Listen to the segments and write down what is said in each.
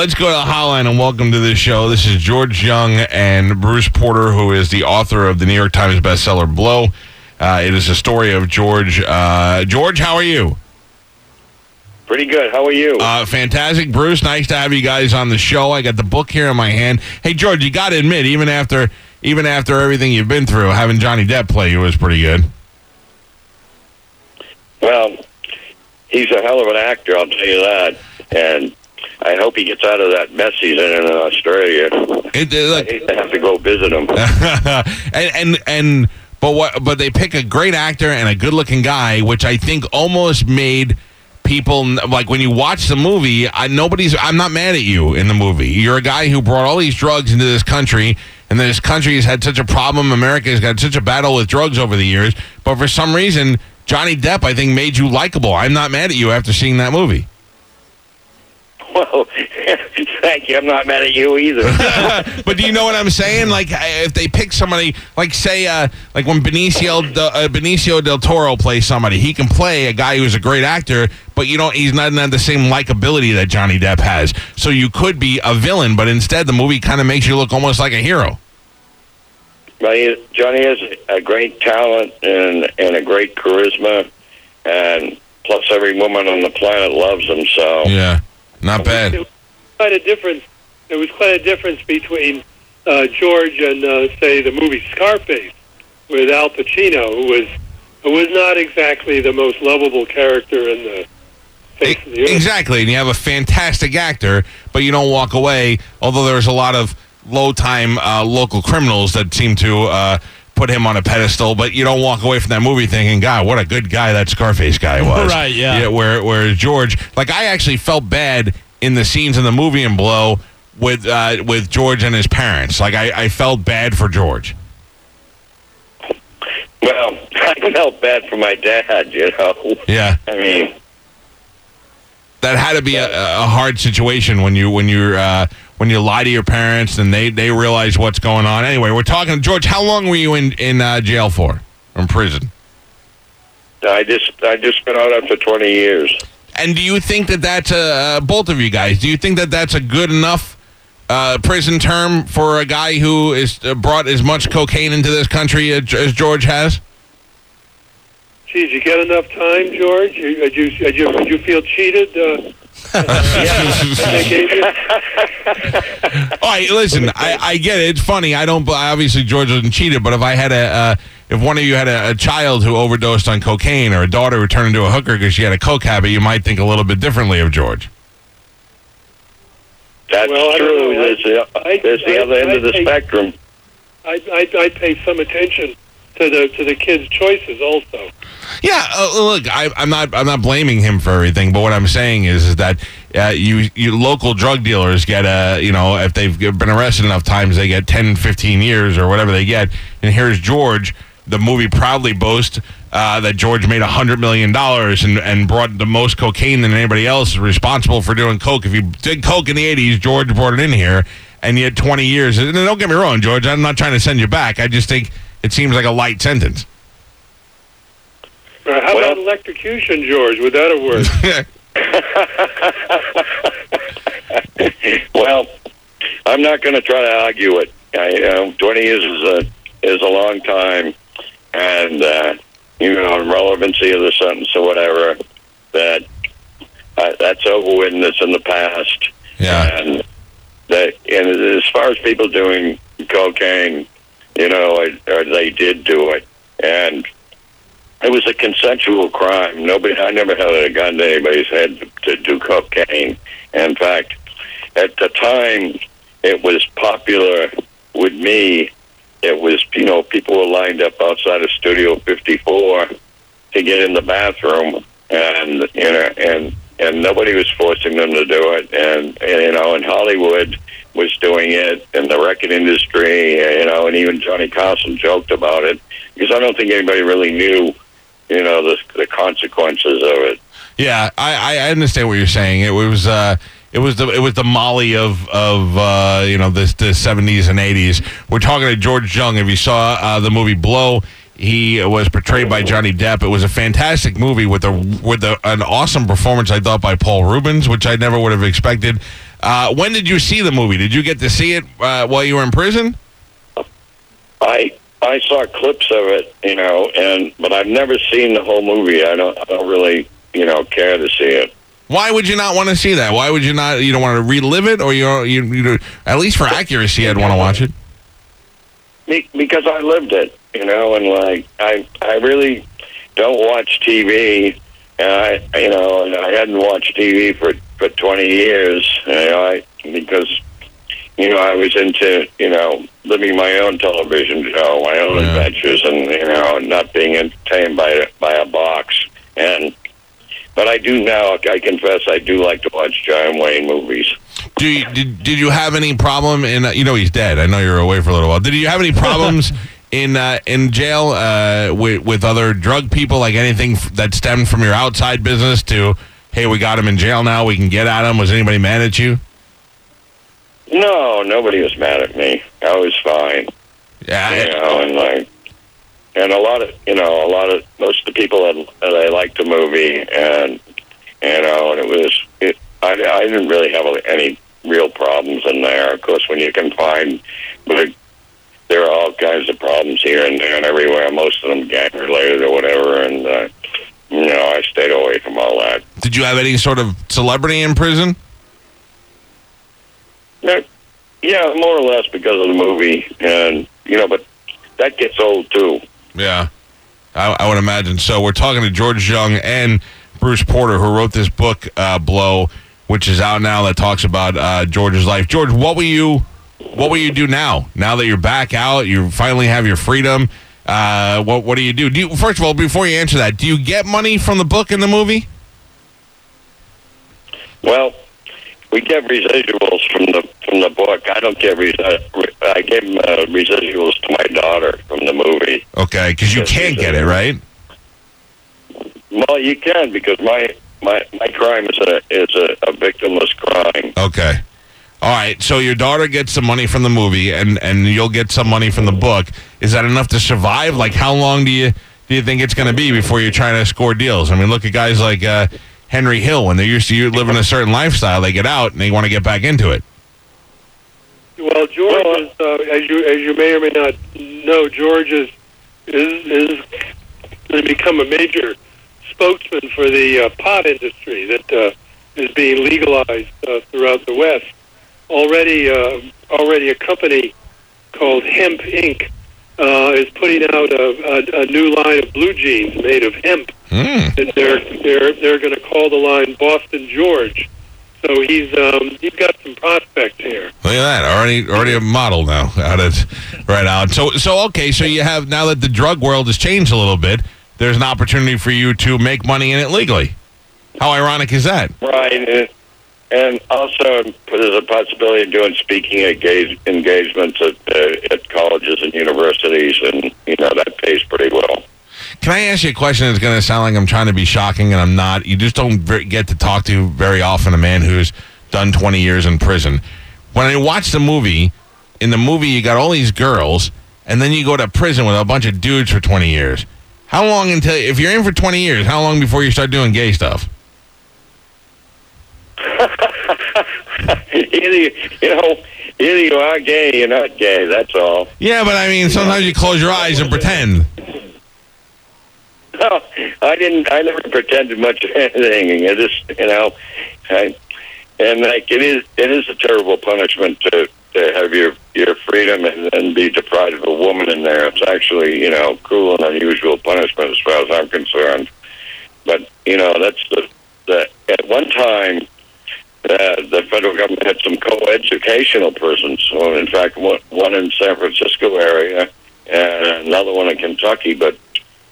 let's go to the hotline and welcome to the show. This is George Jung and Bruce Porter, who is the author of the New York Times bestseller Blow. Uh, it is a story of George. Uh, George, how are you? Pretty good. How are you? Uh, fantastic, Bruce. Nice to have you guys on the show. I got the book here in my hand. Hey, George, you got to admit, even after even after everything you've been through, having Johnny Depp play you was pretty good. well, he's a hell of an actor, I'll tell you that. And I hope he gets out of that mess he's in in Australia. It, uh, I hate to have to go visit him. and and and but what but they pick a great actor and a good looking guy, which I think almost made people like when you watch the movie. I, nobody's. I'm not mad at you in the movie. You're a guy who brought all these drugs into this country, and this country has had such a problem. America has got such a battle with drugs over the years, but for some reason, Johnny Depp, I think, made you likable. I'm not mad at you after seeing that movie. well, thank you. I'm not mad at you either. but do you know what I'm saying? Like, if they pick somebody, like say, uh, like when Benicio del, uh, Benicio del Toro plays somebody, he can play a guy who's a great actor, but you don't. He's not have the same likability that Johnny Depp has. So you could be a villain, but instead the movie kind of makes you look almost like a hero. well, he, Johnny has a great talent and and a great charisma, and plus every woman on the planet loves him. So Yeah, not bad. It was quite a difference. There was quite a difference between uh, George and, uh, say, the movie Scarface with Al Pacino, who was who was not exactly the most lovable character in the face of the earth. Exactly, and you have a fantastic actor, but you don't walk away. Although there's a lot of low-time uh, local criminals that seem to uh, put him on a pedestal, but you don't walk away from that movie thinking, "God, what a good guy that Scarface guy was." Right, yeah. where where George, like, I actually felt bad in the scenes in the movie in Blow with uh, with George and his parents. Like, I, I felt bad for George. well, I felt bad for my dad. You know, Yeah, I mean. That had to be a, a hard situation when you when you're uh, when you lie to your parents and they they realize what's going on. Anyway, we're talking to George. How long were you in in uh, jail for? In prison? I just I just been out after 20 years. And do you think that that's a uh, both of you guys? Do you think that that's a good enough uh, prison term for a guy who is uh, brought as much cocaine into this country as, as George has? Geez, you get enough time, George? Did, you, did, you, did you feel cheated? Uh, that they gave you? All right, listen, I, I get it. It's funny. I don't. Obviously, George wasn't cheated, but if I had a, uh, if one of you had a, a child who overdosed on cocaine or a daughter who turned into a hooker because she had a coke habit, you might think a little bit differently of George. That's Well, true. There's the, I- there's the I- other end I of the think- spectrum. I, I, I pay some attention to the to the kids' choices also. Yeah, uh, look, I, I'm not. I'm not blaming him for everything, but what I'm saying is, is that uh, you, you local drug dealers get a, you know, if they've been arrested enough times, they get 10, 15 years or whatever they get. And here's George. The movie proudly boasts uh, that George made hundred million dollars and, and brought the most cocaine than anybody else is responsible for doing coke. If you did coke in the '80s, George brought it in here, and yet 20 years. And don't get me wrong, George. I'm not trying to send you back. I just think it seems like a light sentence. Uh, how Well- about electrocution, George? Would that have worked? Well, I'm not going to try to argue it. I, you know, 20 years is a is a long time, and uh, you know, relevancy of the sentence or whatever. That uh, that's over with, and it's in the past. yeah. And that, and as far as people doing cocaine, you know, it, or they did do it, and it was a consensual crime. Nobody, I never had a gun to anybody's head to, to do cocaine. In fact, at the time, it was popular with me. It was, you know, people were lined up outside of Studio 54 to get in the bathroom, and you know, and and nobody was forcing them to do it. And, and you know, and Hollywood was doing it, and the record industry, you know, and even Johnny Carson joked about it because I don't think anybody really knew, you know, the the consequences of it. Yeah, I, I understand what you're saying. It was uh, it was the it was the Molly of of uh, you know this the 70s and 80s. We're talking to George Jung. If you saw uh, the movie Blow, he was portrayed by Johnny Depp. It was a fantastic movie with a with a, an awesome performance. I thought by Paul Reubens, which I never would have expected. Uh, when did you see the movie? Did you get to see it uh, while you were in prison? I I saw clips of it, you know, and but I've never seen the whole movie. I don't I don't really you know care to see it. Why would you not want to see that? Why would you not? You don't want to relive it, or you you, you at least for accuracy, I'd want to watch it. Be- Because I lived it, you know, and like I I really don't watch TV. And I you know, and I hadn't watched TV for for twenty years. You know, I because you know I was into you know living my own television show, my own Yeah. adventures, and you know not being entertained by by a box. And but I do now. I confess, I do like to watch John Wayne movies. Do you, did did you have any problem in? Uh, you know, he's dead. I know you're away for a little while. Did you have any problems in uh, in jail uh, with with other drug people? Like anything that stemmed from your outside business to, hey, we got him in jail now. We can get at him. Was anybody mad at you? No, nobody was mad at me. I was fine. Yeah. you know, and like, and a lot of, you know, a lot of most of the people that, that I liked the movie, and you know, and it was, it, I, I didn't really have any real problems in there. Of course, when you can find, but there are all kinds of problems here and there and everywhere. Most of them gang related or whatever, and uh, you know, I stayed away from all that. Did you have any sort of celebrity in prison? Yeah, more or less because of the movie, and you know, but that gets old too. Yeah, I, I would imagine so. We're talking to George Jung and Bruce Porter, who wrote this book, uh, "Blow," which is out now. That talks about uh, George's life. George, what will you, what will you do now? Now that you're back out, you finally have your freedom. Uh, what what do you do? Do you, first of all, before you answer that, do you get money from the book and the movie? Well, we get residuals from the from the book. I don't get res- I gave uh, residuals to my daughter from the movie. Okay, because you can't get it, right? Well, you can because my my my crime is a is a, a victimless crime. Okay. All right. So your daughter gets some money from the movie, and and you'll get some money from the book. Is that enough to survive? Like, how long do you do you think it's going to be before you're trying to score deals? I mean, look at guys like uh, Henry Hill. When they're used to you living a certain lifestyle, they get out and they want to get back into it. Well, George Well, is, uh, as you as you may or may not know, George is is, is going to become a major spokesman for the uh, pot industry that uh, is being legalized uh, throughout the West. Already, uh, already a company called Hemp Inc. Uh, is putting out a, a, a new line of blue jeans made of hemp, Mm. and they're they're they're going to call the line Boston George. So he's um, he's got some prospects here. Look at that. Already already a model now. Out of right out. So so okay. So you have now that the drug world has changed a little bit. There's an opportunity for you to make money in it legally. How ironic is that? Right, and also there's a possibility of doing speaking engage, engagements at uh, at colleges and universities, and you know that pays pretty well. Can I ask you a question that's going to sound like I'm trying to be shocking and I'm not? You just don't get to talk to very often a man who's done 20 years in prison. When I watch the movie, in the movie, you got all these girls, and then you go to prison with a bunch of dudes for 20 years. How long until, if you're in for 20 years, how long before you start doing gay stuff? Either you know, either you are gay, or you're not gay. That's all. Yeah, but I mean, sometimes you close your eyes and pretend. No, I didn't. I never pretended much of anything. It just, you know, I, and like it is, it is a terrible punishment to to have your your freedom and then be deprived of a woman in there. It's actually, you know, cruel and unusual punishment as far as I'm concerned. But you know, that's the the at one time. Uh, the federal government had some co-educational prisons. Well, in fact, one, one in San Francisco area and another one in Kentucky. But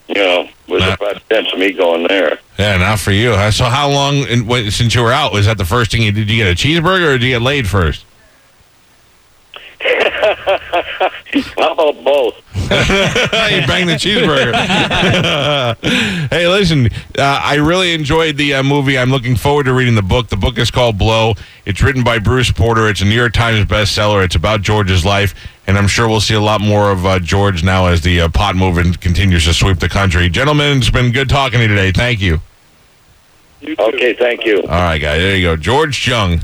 you know, was Nah. a bad chance of me going there. Yeah, not for you. Uh, So how long in, wait, since you were out? Was that the first thing you did? You get a cheeseburger or did you get laid first? How about both? you banged the cheeseburger. hey, listen, uh, I really enjoyed the uh, movie. I'm looking forward to reading the book. The book is called Blow. It's written by Bruce Porter. It's a New York Times bestseller. It's about George's life, and I'm sure we'll see a lot more of uh, George now as the uh, pot movement continues to sweep the country. Gentlemen, it's been good talking to you today. Thank you. You. Okay, thank you. All right, guys, there you go. George Jung.